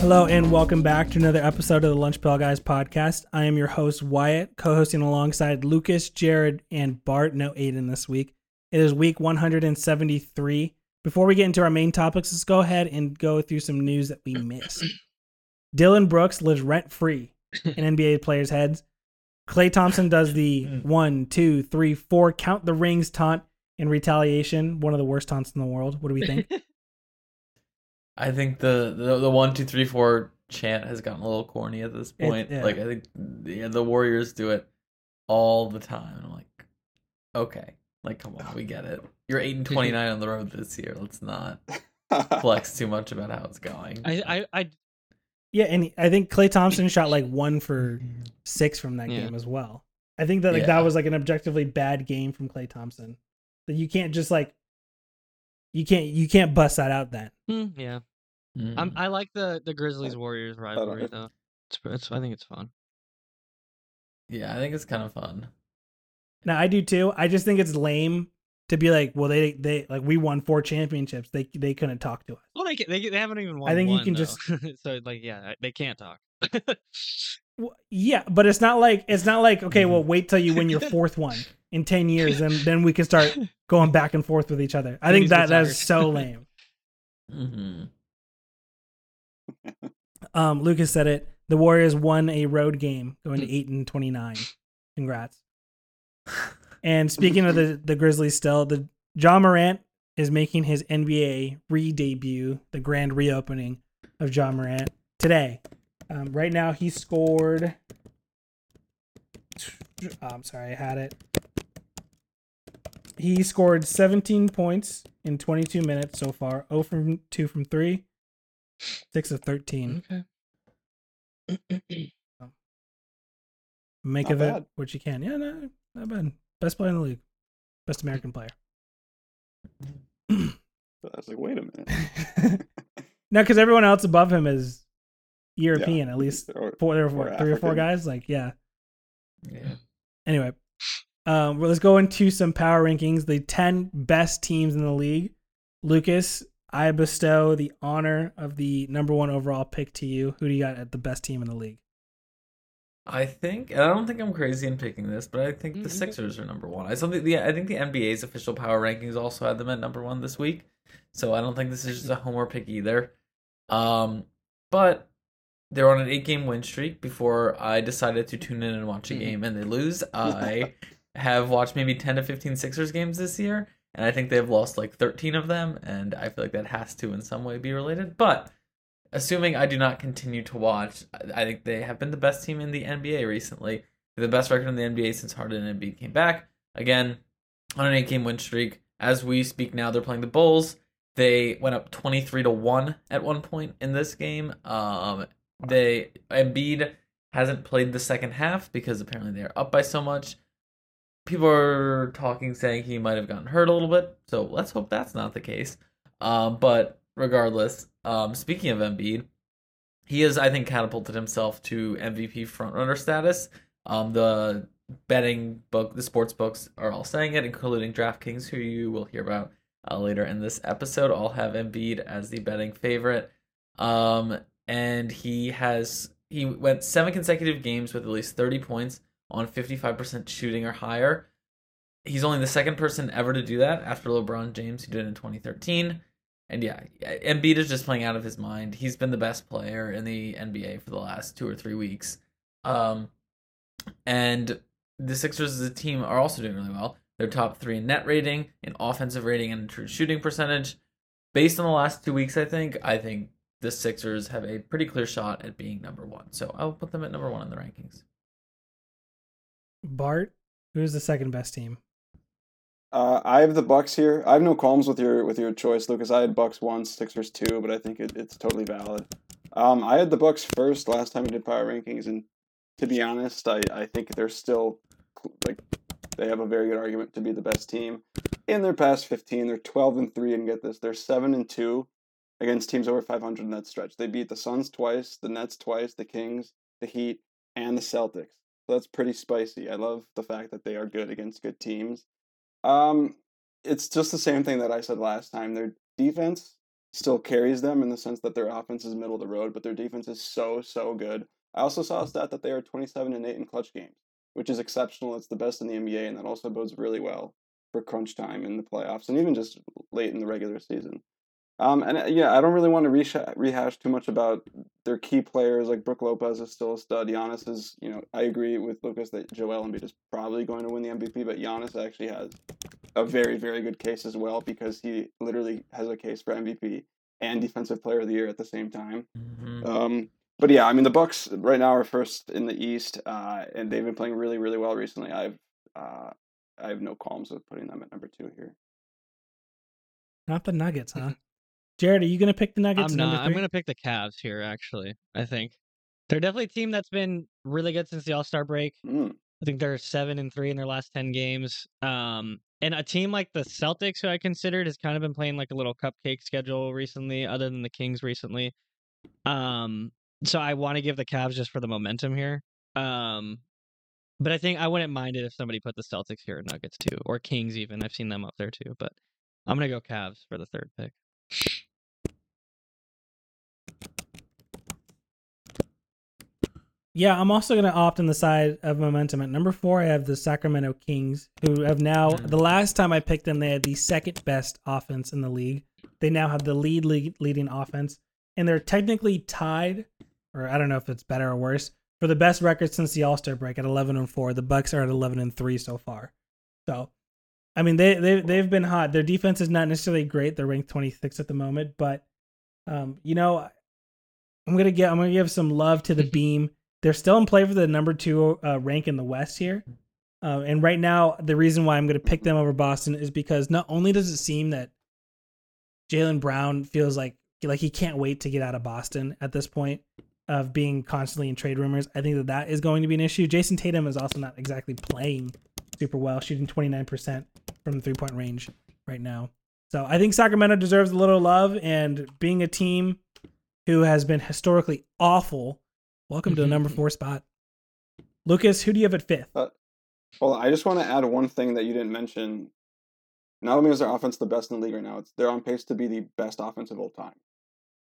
Hello and welcome back to another episode of the Lunch Pail Guys podcast. I am your host Wyatt, co-hosting alongside Lucas, Jarod, and Bart. No Aiden this week. It is week 173. Before we get into our main topics, let's go ahead and go through some news that we missed. Dillon Brooks lives rent free in NBA players' heads. Klay Thompson does the mm. one, two, three, four count the rings taunt in retaliation. One of the worst taunts in the world. What do we think? I think the, the the one two three four chant has gotten a little corny at this It- point. yeah. Like I think yeah, the Warriors do it all the time. I'm like, okay, like come on, we get it. You're eight and twenty nine on the road this year. Let's not flex too much about how it's going. I, I, I yeah, and I think Klay Thompson shot like one for six from that Yeah. game as well. I think that like Yeah. that was like an objectively bad game from Klay Thompson. That you can't just like you can't you can't bust that out then. hmm, yeah. Mm. I'm, I like the the Grizzlies Warriors don't- rivalry though. It's, it's I think it's fun. yeah, I think it's kind of fun. Now I do too. I just think it's lame to be like, well, they they like we won four championships. They they couldn't talk to us. Well, they ca- they, they haven't even won. I think you can though. just- so like yeah, they can't talk. Well, yeah, but it's not like it's not like okay. Well, wait till you win your fourth one in ten years, and then we can start going back and forth with each other. I think He's that that retired. is so lame. hmm Um, Lucas said it. The Warriors won a road game, going to eight and twenty nine. Congrats. And speaking of the the Grizzlies, still the Ja Morant is making his NBA re debut, the grand reopening of Ja Morant today. Um, right now, he scored. oh, I'm sorry, I had it. He scored 17 points in 22 minutes so far. 0 from 2 from 3, 6 of 13. okay. Make Not of it bad. what you can. Yeah, no, not bad. Best player in the league. Best American player. I was like, wait a minute. no, because everyone else above him is European, at least Or- four, there or three or four guys. Like, yeah. Yeah. Anyway, um, well, let's go into some power rankings. The 10 best teams in the league. Lucas, I bestow the honor of the number one overall pick to you. Who do you got at the best team in the league? I think, and I don't think I'm crazy in picking this, but I think the Mhm. Sixers are number one. I something, the I think the NBA's official power rankings also had them at number one this week, so I don't think this is just a homer pick either. Um, but they're on an eight-game win streak. Before I decided to tune in and watch a Mhm. game, and they lose, I have watched maybe ten to 15 Sixers games this year, and I think they've lost like 13 of them, and I feel like that has to in some way be related. But assuming I do not continue to watch, I think they have been the best team in the NBA recently. They're the best record in the NBA since Harden and Embiid came back. Again, on an eight-game win streak. As we speak now, they're playing the Bulls. They went up twenty-three to one at one point in this game. Um, they Embiid hasn't played the second half because apparently they are up by so much. People are talking, saying he might have gotten hurt a little bit. So let's hope that's not the case. Um, but regardless, um, speaking of Embiid, he has, I think, catapulted himself to MVP frontrunner status. Um, the betting book, the sports books are all saying it, including DraftKings, who you will hear about uh, later in this episode. All have Embiid as the betting favorite. Um, and he has he went seven consecutive games with at least thirty points on fifty five percent shooting or higher. He's only the second person ever to do that after LeBron James, who did it in 2013. And yeah, Embiid is just playing out of his mind. He's been the best player in the NBA for the last two or three weeks. Um, and the Sixers as a team are also doing really well. They're top three in net rating, in offensive rating, and true shooting percentage. Based on the last two weeks, I think I think the Sixers have a pretty clear shot at being number one. So I'll put them at number one in the rankings. Bart, who's the second best team? Uh, I have the Bucks here. I have no qualms with your with your choice, Lucas. I had Bucks one, Sixers two, but I think it, it's totally valid. Um, I had the Bucks first last time we did power rankings, and to be honest, I, I think they're still like they have a very good argument to be the best team. In their past 15, they're 12 and 3 and get this, they're 7 and 2 against teams over 500 in that stretch. They beat the Suns twice, the Nets twice, the Kings, the Heat, and the Celtics. That's pretty spicy. I love the fact that they are good against good teams. Um, it's just the same thing that I said last time. Their defense still carries them in the sense that their offense is middle of the road, but their defense is so so good. I also saw a stat that they are 27 and 8 in clutch games, which is exceptional. It's the best in the NBA, and that also bodes really well for crunch time in the playoffs and even just late in the regular season. Um, and uh, yeah, I don't really want to rehash, rehash too much about their key players. Like Brook Lopez is still a stud. Giannis is, you know, I agree with Lucas that Joel Embiid is probably going to win the MVP, but Giannis actually has a very, very good case as well because he literally has a case for MVP and Defensive Player of the Year at the same time. Mhm. Um, but yeah, I mean the Bucks right now are first in the East, uh, and they've been playing really, really well recently. I've uh, I have no qualms with putting them at number two here. Not the Nuggets, huh? Jarod, are you gonna pick the Nuggets? I'm not. I'm gonna pick the Cavs here. Actually, I think they're definitely a team that's been really good since the All Star break. Mm. I think they're seven and three in their last ten games. Um, and a team like the Celtics, who I considered, has kind of been playing like a little cupcake schedule recently, other than the Kings recently. Um, so I want to give the Cavs just for the momentum here. Um, but I think I wouldn't mind it if somebody put the Celtics here or Nuggets too, or Kings even. I've seen them up there too, but I'm gonna go Cavs for the third pick. Yeah, I'm also going to opt on the side of momentum. At number four, I have the Sacramento Kings, who have now, Mm. the last time I picked them, they had the second best offense in the league. They now have the lead, lead leading offense, and they're technically tied, or I don't know if it's better or worse, for the best record since the All Star break at 11 and four. The Bucks are at 11 and three so far. So, I mean, they they they've been hot. Their defense is not necessarily great. They're ranked 26 at the moment, but um, you know, I'm gonna get I'm gonna give some love to the beam. They're still in play for the number two uh, rank in the West here. Uh, and right now, the reason why I'm going to pick them over Boston is because not only does it seem that Jaylen Brown feels like like he can't wait to get out of Boston at this point of being constantly in trade rumors. I think that that is going to be an issue. Jayson Tatum is also not exactly playing super well, shooting 29% from the three point range right now. So I think Sacramento deserves a little love, and being a team who has been historically awful. Welcome to the number four spot. Lucas, who do you have at fifth? Well, I just want to add one thing that you didn't mention. Not only is their offense the best in the league right now, it's they're on pace to be the best offense of all time.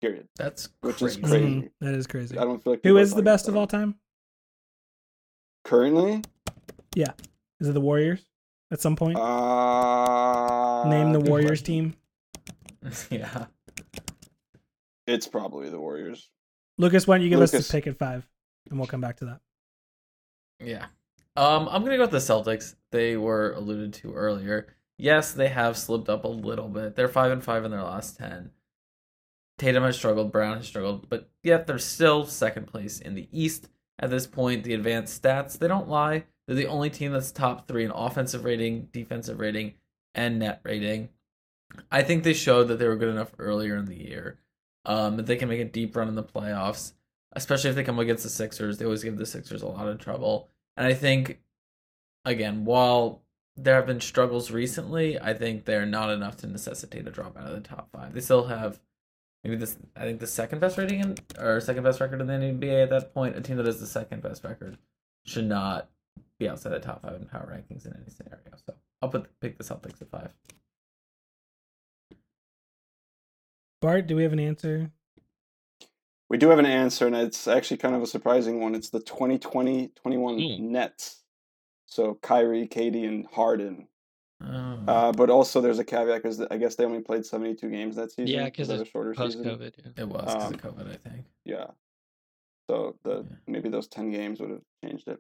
Period. That's Which is crazy. crazy. Mhm, that is crazy. I don't feel like Who people are is the best about of all time? Currently, yeah. Is it the Warriors? At some point, uh, name the Warriors question. team. yeah. It's probably the Warriors. Lucas, why don't you give us the pick at five, and we'll come back to that. Yeah. Um, I'm gonna go with the Celtics. They were alluded to earlier. Yes, they have slipped up a little bit. They're five and five in their last ten. Tatum has struggled, Brown has struggled, but yet they're still second place in the East at this point. The advanced stats, they don't lie. They're the only team that's top three in offensive rating, defensive rating, and net rating. I think they showed that they were good enough earlier in the year. Um, that they can make a deep run in the playoffs, especially if they come against the Sixers. They always give the Sixers a lot of trouble. And I think, again, while there have been struggles recently, I think they're not enough to necessitate a drop out of the top five. They still have maybe this. I think the second best rating in, or second best record in the NBA at that point. A team that has the second best record should not be outside the top five in power rankings in any scenario. So I'll put pick the Celtics at five. Bart, do we have an answer? We do have an answer, and it's actually kind of a surprising one. It's the 2020-21 Hmm. Nets. So Kyrie, KD, and Harden. Oh. Uh, but also, there's a caveat because I guess they only played 72 games that season. Yeah, Was because that a it's shorter post season. COVID. Yeah. it was because um, of COVID, I think. Yeah. So the Yeah. maybe those 10 games would have changed it.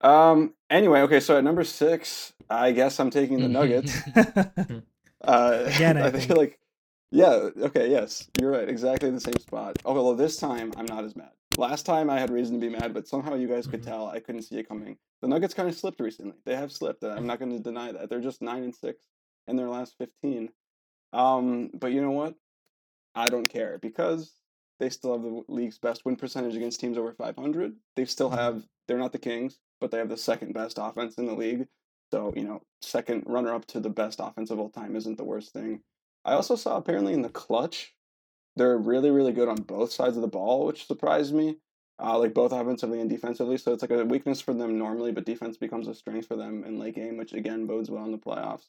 Um. Anyway, okay. So at number six, I guess I'm taking the Nuggets. Uh, Again, I I think. feel like, yeah, okay, yes, you're right, exactly the same spot. Well, this time I'm not as mad. Last time I had reason to be mad, but somehow you guys could Mhm. tell I couldn't see it coming. The Nuggets kind of slipped recently. They have slipped. I'm not going to deny that. They're just nine and six in their last fifteen. Um, but you know what? I don't care because they still have the league's best win percentage against teams over 500. They still Mhm. have. They're not the Kings, but they have the second best offense in the league. So, you know, second runner up to the best offense of all time isn't the worst thing. I also saw apparently in the clutch, they're really, really good on both sides of the ball, which surprised me. Uh, like both offensively and defensively. So it's like a weakness for them normally, but defense becomes a strength for them in late game, which again bodes well in the playoffs.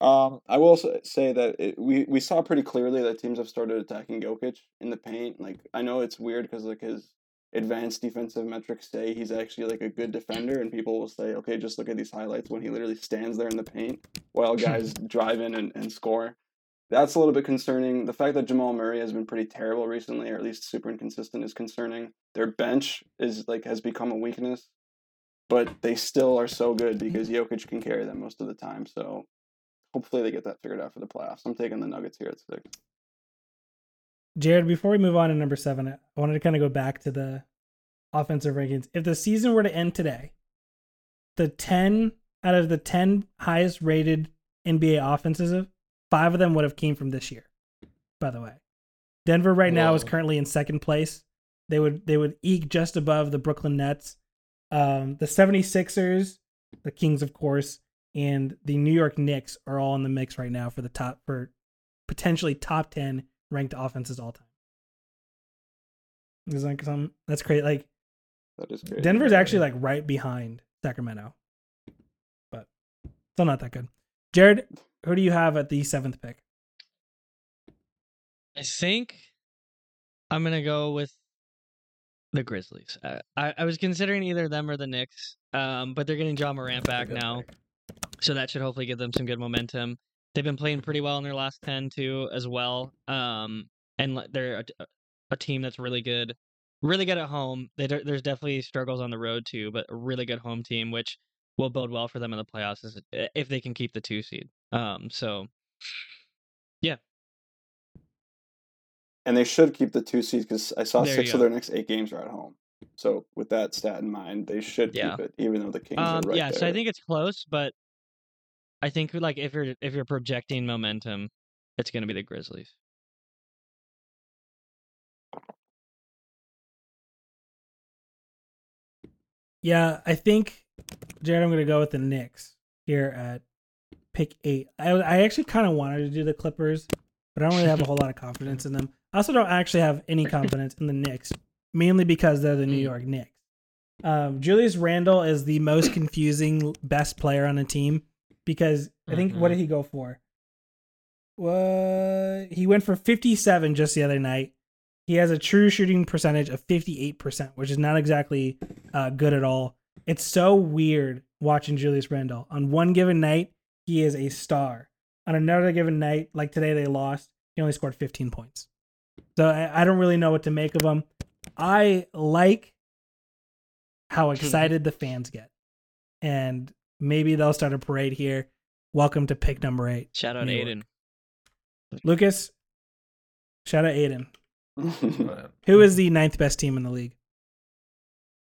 Um, I will say that it, we we saw pretty clearly that teams have started attacking Jokic in the paint. Like I know it's weird because like his advanced defensive metrics say he's actually like a good defender, and people will say, okay, just look at these highlights when he literally stands there in the paint while guys drive in and, and score. That's a little bit concerning. The fact that Jamal Murray has been pretty terrible recently, or at least super inconsistent, is concerning. Their bench is like has become a weakness, but they still are so good because Jokic can carry them most of the time. So hopefully they get that figured out for the playoffs. I'm taking the Nuggets here at six. Jarod, before we move on to number seven, I wanted to kind of go back to the offensive rankings. If the season were to end today, the 10 out of the 10 highest rated NBA offenses, five of them would have came from this year, by the way. Denver right now is currently in second place. They would they would eke just above the Brooklyn Nets. Um, the 76ers, the Kings, of course, and the New York Knicks are all in the mix right now for the top for potentially top 10 ranked offenses all time. Is like some that's great. Like That is great. Denver's actually like right behind Sacramento, but still not that good. Jarod, who do you have at the seventh pick? I think I'm gonna go with the Grizzlies. I, I, I was considering either them or the Knicks, um, but they're getting Ja Morant back now, pick. so that should hopefully give them some good momentum. They've been playing pretty well in their last ten too, as well. Um, and they're a, a team that's really good, really good at home. They, there's definitely struggles on the road too, but a really good home team, which will bode well for them in the playoffs is- if they can keep the two seed. Um, so yeah. and they should keep the two seeds because I saw There six of their next eight games are at home. So with that stat in mind, they should Yeah. keep it, even though the Kings Um, are right yeah, there. so I think it's close, but I think like if you're if you're projecting momentum, it's going to be the Grizzlies. Yeah, I think Jarod, I'm gonna go with the Knicks here at pick eight. I I actually kind of wanted to do the Clippers, but I don't really have a whole lot of confidence in them. I also don't actually have any confidence in the Knicks, mainly because they're the New Mm. York Knicks. Um, Julius Randle is the most confusing best player on the team because I think what Mhm. did he go for? What he went for 57 just the other night. He has a true shooting percentage of 58%, which is not exactly uh, good at all. It's so weird watching Julius Randle. On one given night, he is a star. On another given night, like today they lost, he only scored 15 points. So I, I don't really know what to make of him. I like how hmm. excited the fans get. And maybe they'll start a parade here. Welcome to pick number eight. Shout out New York. Aiden. Lucas, shout out Aiden. Who is the ninth best team in the league?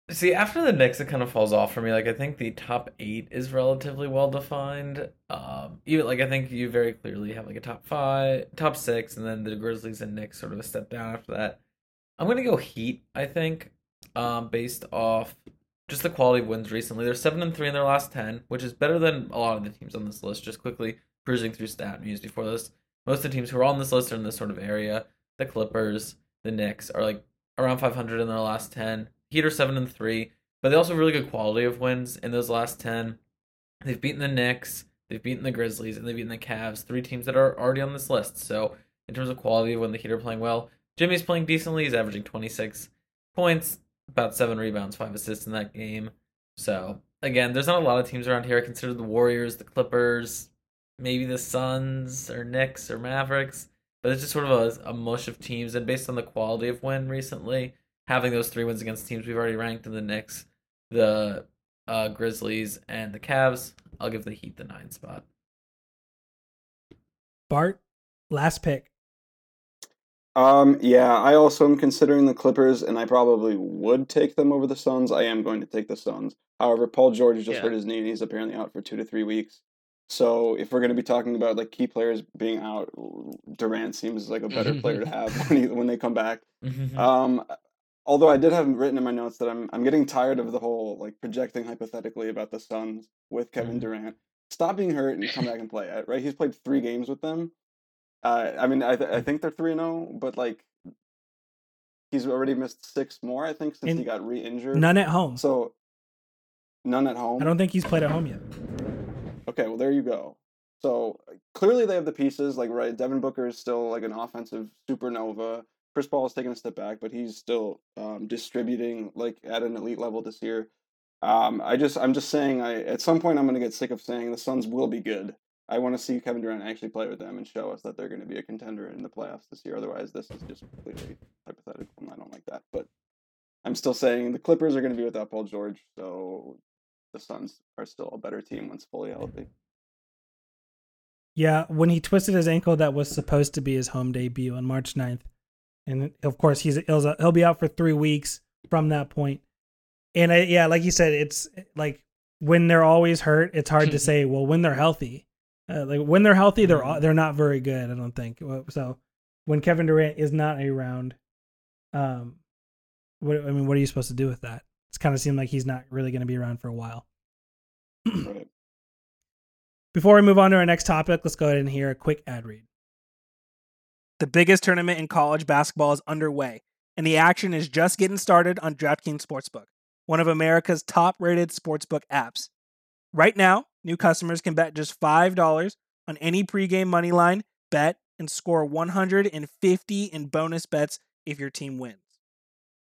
See, after the Knicks, it kind of falls off for me. Like, I think the top eight is relatively well defined. Um, even like I think you very clearly have like a top five, top six, and then the Grizzlies and Knicks sort of a step down after that. I'm gonna go Heat. I think, um, based off just the quality of wins recently. They're seven and three in their last ten, which is better than a lot of the teams on this list. Just quickly cruising through stat news before this, most of the teams who are on this list are in this sort of area. The Clippers, the Knicks are like around 500 in their last 10. Heat are 7 and 3, but they also have really good quality of wins in those last 10. They've beaten the Knicks, they've beaten the Grizzlies, and they've beaten the Cavs, three teams that are already on this list. So, in terms of quality of when the Heat are playing well, Jimmy's playing decently. He's averaging 26 points, about 7 rebounds, 5 assists in that game. So, again, there's not a lot of teams around here. I consider the Warriors, the Clippers, maybe the Suns or Knicks or Mavericks but it's just sort of a, a mush of teams. And based on the quality of win recently, having those three wins against teams we've already ranked in the Knicks, the uh, Grizzlies, and the Cavs, I'll give the Heat the nine spot. Bart, last pick. Um, yeah, I also am considering the Clippers, and I probably would take them over the Suns. I am going to take the Suns. However, Paul George just Yeah. hurt his knee, and he's apparently out for two to three weeks. So, if we're going to be talking about like key players being out, Durant seems like a better player to have when he, when they come back. Um, although I did have written in my notes that I'm I'm getting tired of the whole like projecting hypothetically about the Suns with Kevin Mhm. Durant. stop being hurt and come back and play. uh, Right? He's played three games with them. Uh, I mean, I th- I think they're three and zero, but like he's already missed six more. I think since And he got re-injured. None at home. So none at home. I don't think he's played at home yet. Okay, well there you go. So clearly they have the pieces. Like right, Devin Booker is still like an offensive supernova. Chris Paul has taken a step back, but he's still um, distributing like at an elite level this year. Um, I just I'm just saying I at some point I'm gonna get sick of saying the Suns will be good. I want to see Kevin Durant actually play with them and show us that they're going to be a contender in the playoffs this year. Otherwise, this is just completely hypothetical, and I don't like that. But I'm still saying the Clippers are going to be without Paul George, so the Suns are still a better team once fully healthy. Yeah, when he twisted his ankle, that was supposed to be his home debut on March 9th. And of course, he's he'll, he'll be out for three weeks from that point. And I, yeah, like you said, it's like when they're always hurt, it's hard to say. Well, when they're healthy, uh, like when they're healthy, they're Mhm. they're not very good. I don't think so. When Kevin Durant is not around, um, what I mean, what are you supposed to do with that? It's kind of seemed like he's not really going to be around for a while. Right. Before we move on to our next topic, let's go ahead and hear a quick ad read. The biggest tournament in college basketball is underway, and the action is just getting started on DraftKings Sportsbook, one of America's top rated sportsbook apps. Right now, new customers can bet just $5 on any pregame money line, bet, and score 150 in bonus bets if your team wins.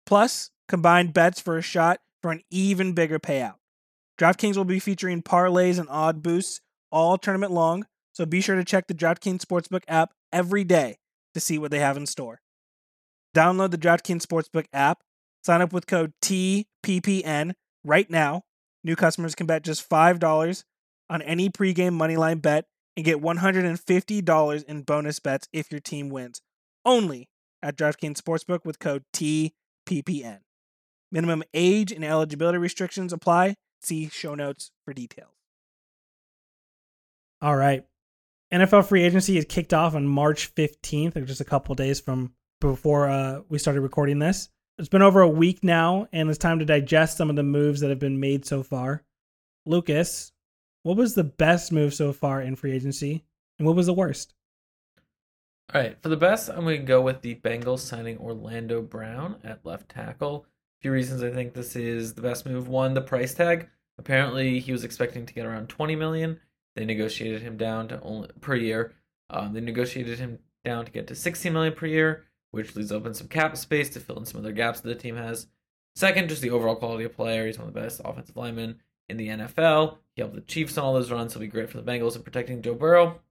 Plus, combined bets for a shot for an even bigger payout. DraftKings will be featuring parlays and odd boosts all tournament long, so be sure to check the DraftKings Sportsbook app every day to see what they have in store. Download the DraftKings Sportsbook app, sign up with code TPPN right now. New customers can bet just $5 on any pregame moneyline bet and get $150 in bonus bets if your team wins. Only at DraftKings Sportsbook with code TPPN. Minimum age and eligibility restrictions apply. See show notes for details. All right. NFL free agency is kicked off on March 15th, or just a couple days from before uh, we started recording this. It's been over a week now, and it's time to digest some of the moves that have been made so far. Lucas, what was the best move so far in free agency, and what was the worst? All right, for the best, I'm going to go with the Bengals signing Orlando Brown at left tackle. A few reasons I think this is the best move. One, the price tag. Apparently, he was expecting to get around 20 million. They negotiated him down to only per year. Um, they negotiated him down to get to 16 million per year, which leaves open some cap space to fill in some other gaps that the team has. Second, just the overall quality of player. He's one of the best offensive linemen in the NFL. He helped the Chiefs on all those runs, he'll be great for the Bengals in protecting Joe Burrow.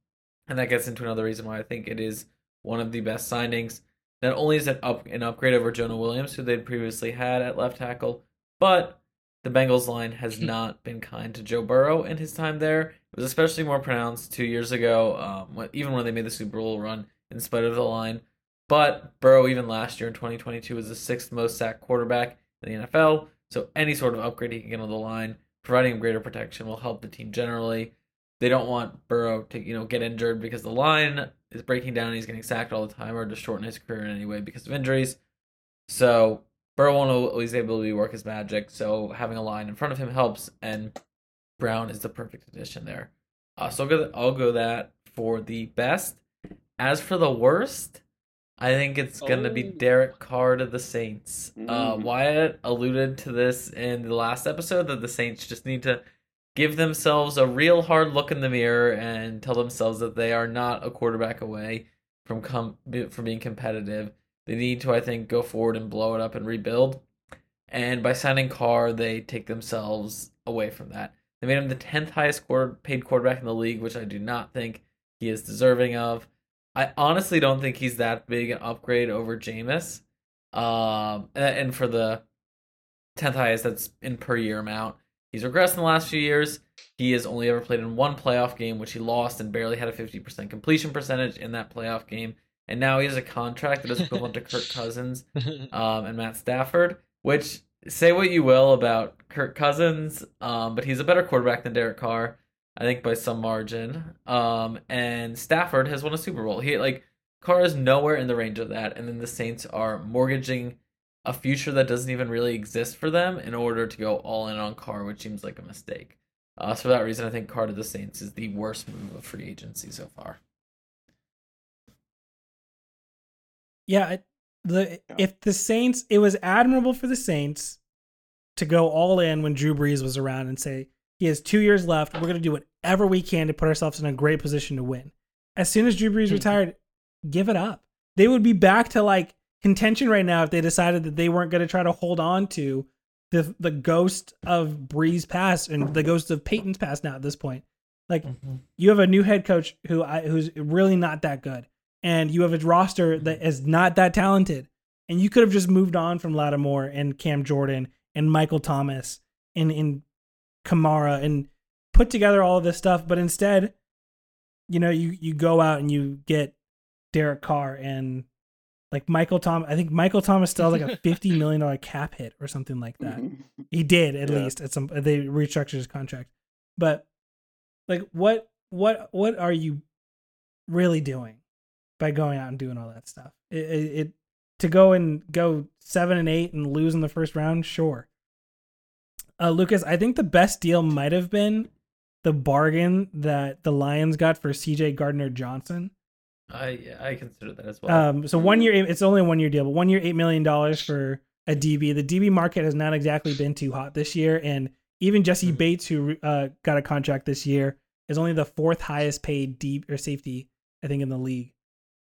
And that gets into another reason why I think it is one of the best signings. Not only is it up an upgrade over Jonah Williams, who they'd previously had at left tackle, but the Bengals line has not been kind to Joe Burrow in his time there. It was especially more pronounced two years ago, um, even when they made the Super Bowl run, in spite of the line. But Burrow, even last year in 2022, was the sixth most sacked quarterback in the NFL. So any sort of upgrade he can get on the line, providing him greater protection, will help the team generally. They don't want Burrow to, you know, get injured because the line is breaking down and he's getting sacked all the time, or to shorten his career in any way because of injuries. So Burrow won't always able to work his magic. So having a line in front of him helps, and Brown is the perfect addition there. Uh, so I'll go, I'll go that for the best. As for the worst, I think it's gonna be Oh. Derek Carr to the Saints. Uh, Mm. Wyatt alluded to this in the last episode that the Saints just need to give themselves a real hard look in the mirror and tell themselves that they are not a quarterback away from com- from being competitive. They need to, I think, go forward and blow it up and rebuild. And by signing Carr, they take themselves away from that. They made him the tenth highest quarter- paid quarterback in the league, which I do not think he is deserving of. I honestly don't think he's that big an upgrade over Jameis. Um, and for the tenth highest, that's in per year amount. He's regressed in the last few years. He has only ever played in one playoff game, which he lost and barely had a fifty percent completion percentage in that playoff game. And now he has a contract that is equivalent to Kirk Cousins um, and Matt Stafford, which say what you will about Kirk Cousins, um, but he's a better quarterback than Derek Carr, I think by some margin. Um, and Stafford has won a Super Bowl. He like Carr is nowhere in the range of that, and then the Saints are mortgaging a future that doesn't even really exist for them in order to go all in on Carr, which seems like a mistake. Uh, so for that reason, I think Carr to the Saints is the worst move of free agency so far. Yeah, the Yeah. if the Saints, it was admirable for the Saints to go all in when Drew Brees was around and say he has two years left. We're gonna do whatever we can to put ourselves in a great position to win. As soon as Drew Brees Hmm. retired, give it up. They would be back to like contention right now if they decided that they weren't gonna try to hold on to the the ghost of Brees past and the ghost of Payton's past now at this point. Like you have a new head coach who I, who's really not that good, and you have a roster that is not that talented, and you could have just moved on from Lattimore and Cam Jordan and Michael Thomas and and Kamara and put together all of this stuff, but instead, you know, you you go out and you get Derek Carr and like Michael Thomas. I think Michael Thomas still has like a fifty million dollar cap hit or something like that. He did at Yeah. least at some they restructured his contract. But like what what what are you really doing by going out and doing all that stuff? It, it, it to go and go 7 and 8 and lose in the first round, sure. Uh Lucas, I think the best deal might have been the bargain that the Lions got for CJ Gardner Johnson. I I consider that as well. Um, so one year, it's only a one year deal, but one year, eight million dollars for a DB. The DB market has not exactly been too hot this year, and even Jessie Mhm. Bates, who uh, got a contract this year, is only the fourth highest paid deep or safety, I think, in the league.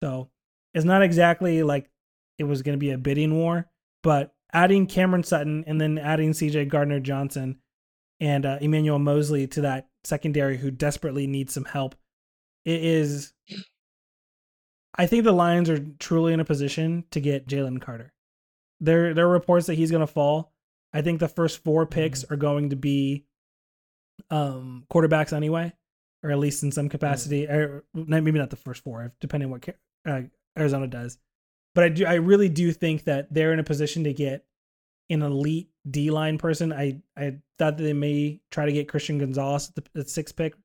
So it's not exactly like it was going to be a bidding war, but adding Cameron Sutton and then adding CJ Gardner Johnson and uh, Emmanuel Moseley to that secondary who desperately needs some help, it is. I think the Lions are truly in a position to get Jalen Carter. There, there are reports that he's going to fall. I think the first four picks are going to be um, quarterbacks anyway, or at least in some capacity. Or maybe not the first four, depending on what uh, Arizona does. But I do, I really do think that they're in a position to get an elite D line person. I, I thought that they may try to get Christian Gonzalez at the at sixth pick.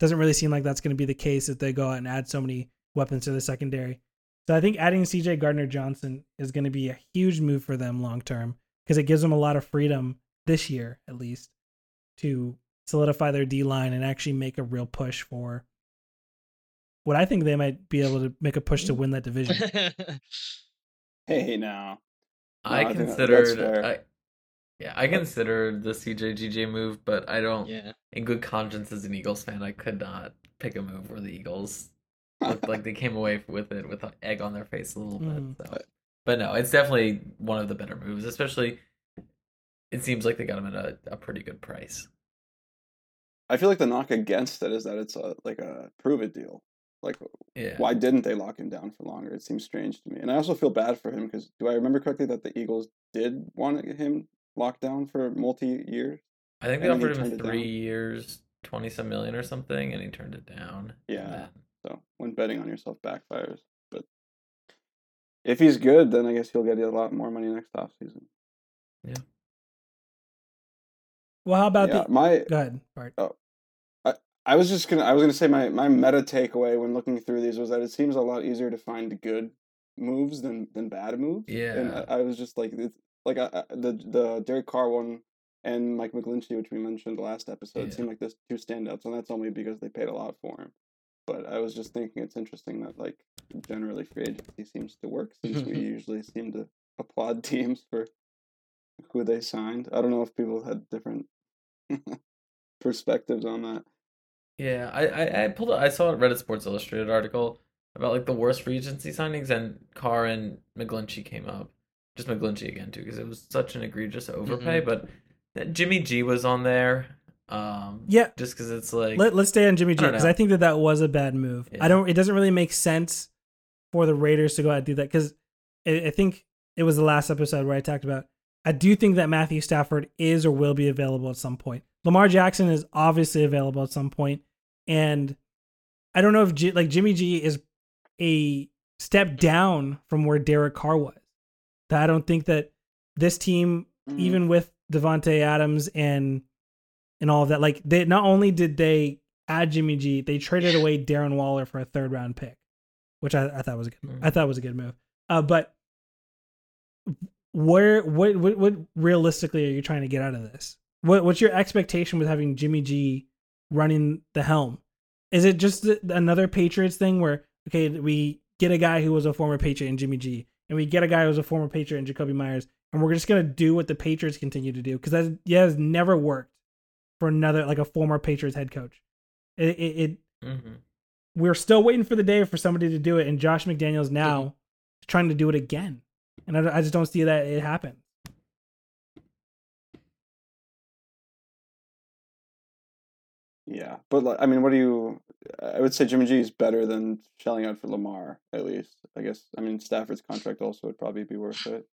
Doesn't really seem like that's going to be the case if they go out and add so many weapons to the secondary. So I think adding CJ Gardner Johnson is going to be a huge move for them long term because it gives them a lot of freedom this year, at least, to solidify their D line and actually make a real push for what I think they might be able to make a push to win that division. Hey, now. I No, I think that- that's considered. I, yeah, I considered the CJGJ move, but I don't yeah. in good conscience as an Eagles fan, I could not pick a move where the Eagles looked like they came away with it with an egg on their face a little Mhm. bit. So. But no, it's definitely one of the better moves, especially it seems like they got him at a, a pretty good price. I feel like the knock against it is that it's a like a prove it deal. Like, Yeah. why didn't they lock him down for longer? It seems strange to me, and I also feel bad for him because do I remember correctly that the Eagles did want to get him locked down for multi years? I think they and offered him three years, twenty some million or something, and he turned it down. Yeah. then- So when betting on yourself backfires, but if he's good, then I guess he'll get a lot more money next offseason. Yeah. Well, how about yeah, the? my Go ahead, Bart. Oh, I was just gonna I was gonna say my my meta takeaway when looking through these was that it seems a lot easier to find good moves than than bad moves. and Yeah. I, I was just like it's like I, the the Derek Carr one and Mike McGlinchey, which we mentioned last episode, Yeah. seemed like the two standouts, and that's only because they paid a lot for him. But I was just thinking it's interesting that like generally free agency seems to work since we usually seem to applaud teams for who they signed. I don't know if people had different perspectives on that. Yeah, I, I, I pulled up, I saw a Reddit Sports Illustrated article about like the worst free agency signings, and Carr and McGlinchey came up. Just McGlinchey again too, because it was such an egregious overpay. But that Jimmy G was on there. Um, Yeah, just because it's like Let, let's stay on Jimmy G because know. I think that that was a bad move. Yeah. I don't. It doesn't really make sense for the Raiders to go out and do that because I, I think it was the last episode where I talked about. I do think that Matthew Stafford is or will be available at some point. Lamar Jackson is obviously available at some point, and I don't know if G, like Jimmy G is a step down from where Derek Carr was. That I don't think that this team Mhm. even with Davante Adams and and all of that. Like they not only did they add Jimmy G, they traded away Darren Waller for a third round pick, which I, I thought was a good. I thought was a good move. Uh, but where what, what what realistically are you trying to get out of this? what what's your expectation with having Jimmy G running the helm? Is it just another Patriots thing where okay, we get a guy who was a former Patriot in Jimmy G, and we get a guy who was a former Patriot in Jakobi Meyers, and we're just gonna do what the Patriots continue to do because that yeah has never worked for another like a former Patriots head coach. It, it, it Mhm. we're still waiting for the day for somebody to do it, and Josh McDaniels now is trying to do it again, and I, I just don't see that it happen. Yeah, but like, I mean, what do you? I would say Jimmy G is better than shelling out for Lamar at least. I guess. I mean, Stafford's contract also would probably be worth it.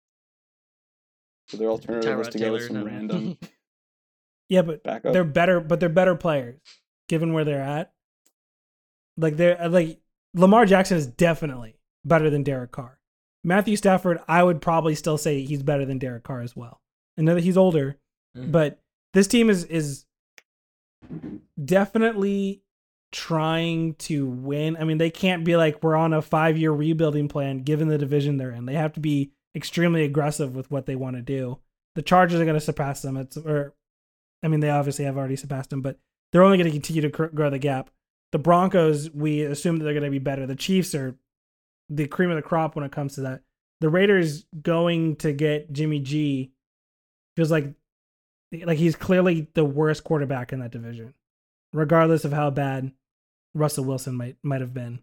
So their alternative was Tyrod to go with some no. random Yeah, but backup. they're better, but they're better players given where they're at. Like they're like Lamar Jackson is definitely better than Derek Carr. Matthew Stafford, I would probably still say he's better than Derek Carr as well. I know that he's older, Mhm. but this team is is definitely trying to win. I mean, they can't be like we're on a five year rebuilding plan given the division they're in. They have to be extremely aggressive with what they want to do. The Chargers are going to surpass them. It's or, I mean, they obviously have already surpassed them, but they're only going to continue to grow the gap. The Broncos, we assume that they're going to be better. The Chiefs are the cream of the crop when it comes to that. The Raiders going to get Jimmy G feels like like he's clearly the worst quarterback in that division, regardless of how bad Russell Wilson might might have been.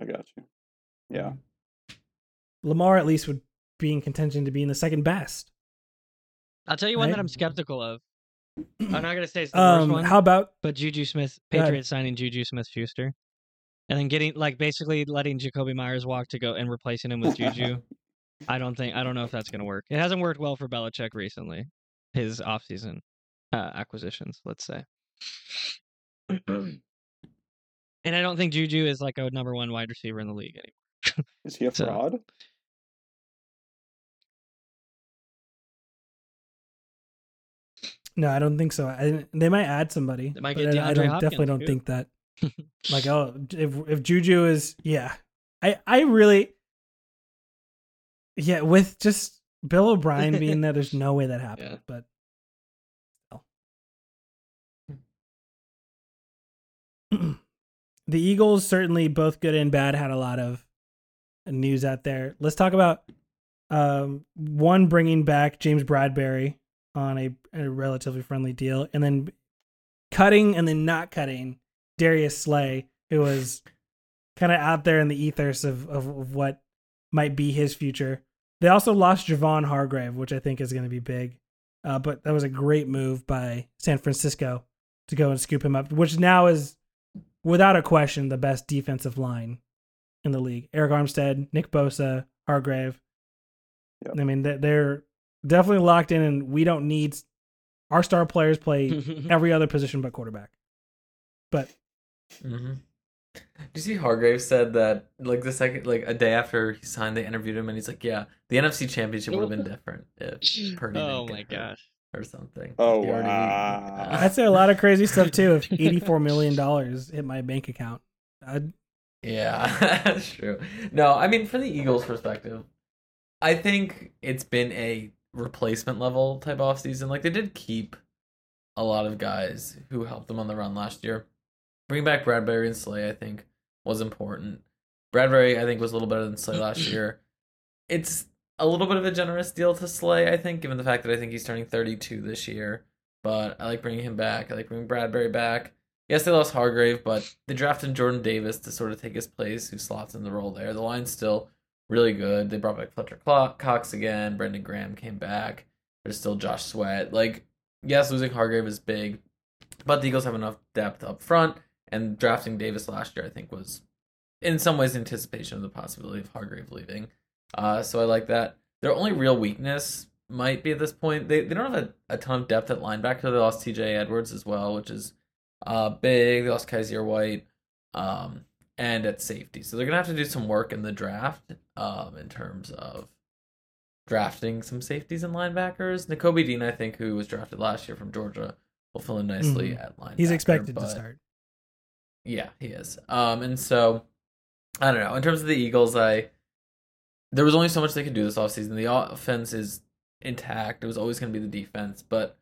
I got you. Yeah, Lamar at least would be in contention to being the second best. I'll tell you one Right? that I'm skeptical of. I'm not gonna say it's the worst Um, one, how about but Juju Smith, Go. Patriots signing Juju Smith Schuster, and then getting like basically letting Jakobi Meyers walk to go and replacing him with Juju. I don't think I don't know if that's gonna work. It hasn't worked well for Belichick recently. His offseason uh, acquisitions, let's say. and I don't think Juju is like a number one wide receiver in the league anymore. is he a So- fraud? no? I don't think so. I, they might add somebody. They might but get I, I DeAndre don't Hopkins, definitely don't too. think that. Like oh, if if Juju is yeah, I I really yeah with just Bill O'Brien being there, there's no way that happened. Yeah. But still. the Eagles certainly both good and bad had a lot of news out there. Let's talk about um, one bringing back James Bradberry on a, a relatively friendly deal, and then cutting and then not cutting Darius Slay, who was kind of out there in the ethers of, of, of what might be his future. They also lost Javon Hargrave, which I think is going to be big. Uh, but that was a great move by San Francisco to go and scoop him up, which now is, without a question, the best defensive line in the league. Arik Armstead, Nick Bosa, Hargrave. Yep. I mean, they- they're definitely locked in, and we don't need our star players play every other position but quarterback. But hmm Do you see Hargrave said that like the second like a day after he signed, they interviewed him and he's like, "Yeah, the NFC Championship would have been different if Purdy oh didn't my get hurt gosh. or something." Oh, He already- wow. I'd say a lot of crazy stuff too. If eighty-four million dollars hit my bank account, I'd, Yeah, that's true. No, I mean, from the Eagles' perspective, I think it's been a replacement level type offseason. Like, they did keep a lot of guys who helped them on the run last year. Bringing back Bradberry and Slay, I think, was important. Bradberry, I think, was a little better than Slay last year. It's a little bit of a generous deal to Slay, I think, given the fact that I think he's turning 32 this year. But I like bringing him back. I like bringing Bradberry back. Yes, they lost Hargrave, but they drafted Jordan Davis to sort of take his place, who slots in the role there. The line's still really good. They brought back Fletcher Cox again. Brandon Graham came back. There's still Josh Sweat. Like, yes, losing Hargrave is big, but the Eagles have enough depth up front. And drafting Davis last year, I think, was in some ways anticipation of the possibility of Hargrave leaving. Uh, so I like that. Their only real weakness might be at this point they, they don't have a, a ton of depth at linebacker. They lost T.J. Edwards as well, which is uh, big. They lost Kyzir White, um, and at safety. So they're gonna have to do some work in the draft, um, in terms of drafting some safeties and linebackers. Nakobe Dean, I think, who was drafted last year from Georgia, will fill in nicely Mhm. at linebacker. he's expected to start. Yeah, he is. Um, and so I don't know. In terms of the Eagles, I there was only so much they could do this offseason. The offense is intact. It was always going to be the defense, but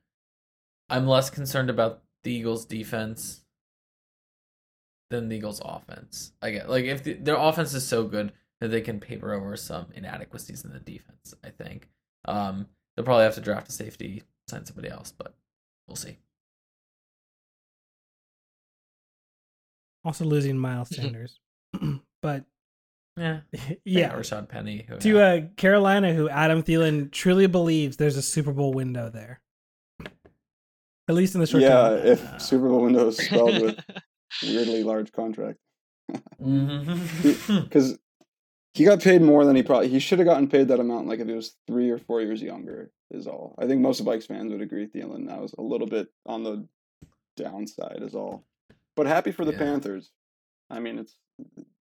I'm less concerned about the Eagles' defense than the Eagles' offense. I get like if the, their offense is so good that they can paper over some inadequacies in the defense. I think um, they'll probably have to draft a safety, sign somebody else, but we'll see. Also losing Miles Sanders, but Yeah, yeah. Rashad Penny. Who, To uh, Carolina, who Adam Thielen truly believes there's a Super Bowl window there. At least in the short yeah, term. Yeah, if Super Bowl window is spelled with weirdly large contract, because he got paid more than he probably he should have gotten paid that amount. Like if he was three or four years younger, is all. I think most of Vikes fans would agree. Thielen now is a little bit on the downside, is all. But happy for the Yeah. Panthers. I mean, it's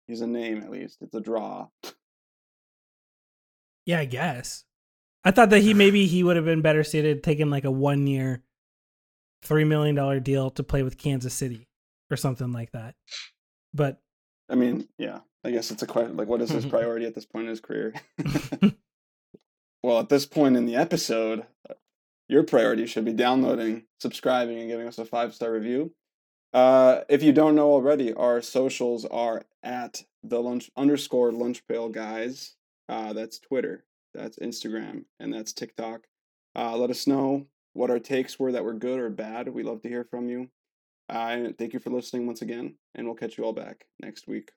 he's a name at least. It's a draw. Yeah, I guess. I thought that he maybe he would have been better suited taking like a one year, three million dollar deal to play with Kansas City or something like that. But I mean, yeah. I guess it's a question. Like, what is his priority at this point in his career? well, at this point in the episode, uh, your priority should be downloading, subscribing, and giving us a five star review. Uh, if you don't know already, our socials are at the lunch underscore lunch pail guys. Uh, that's Twitter, that's Instagram, and that's TikTok. Uh, let us know what our takes were that were good or bad. We love to hear from you. Uh, and thank you for listening once again, and we'll catch you all back next week.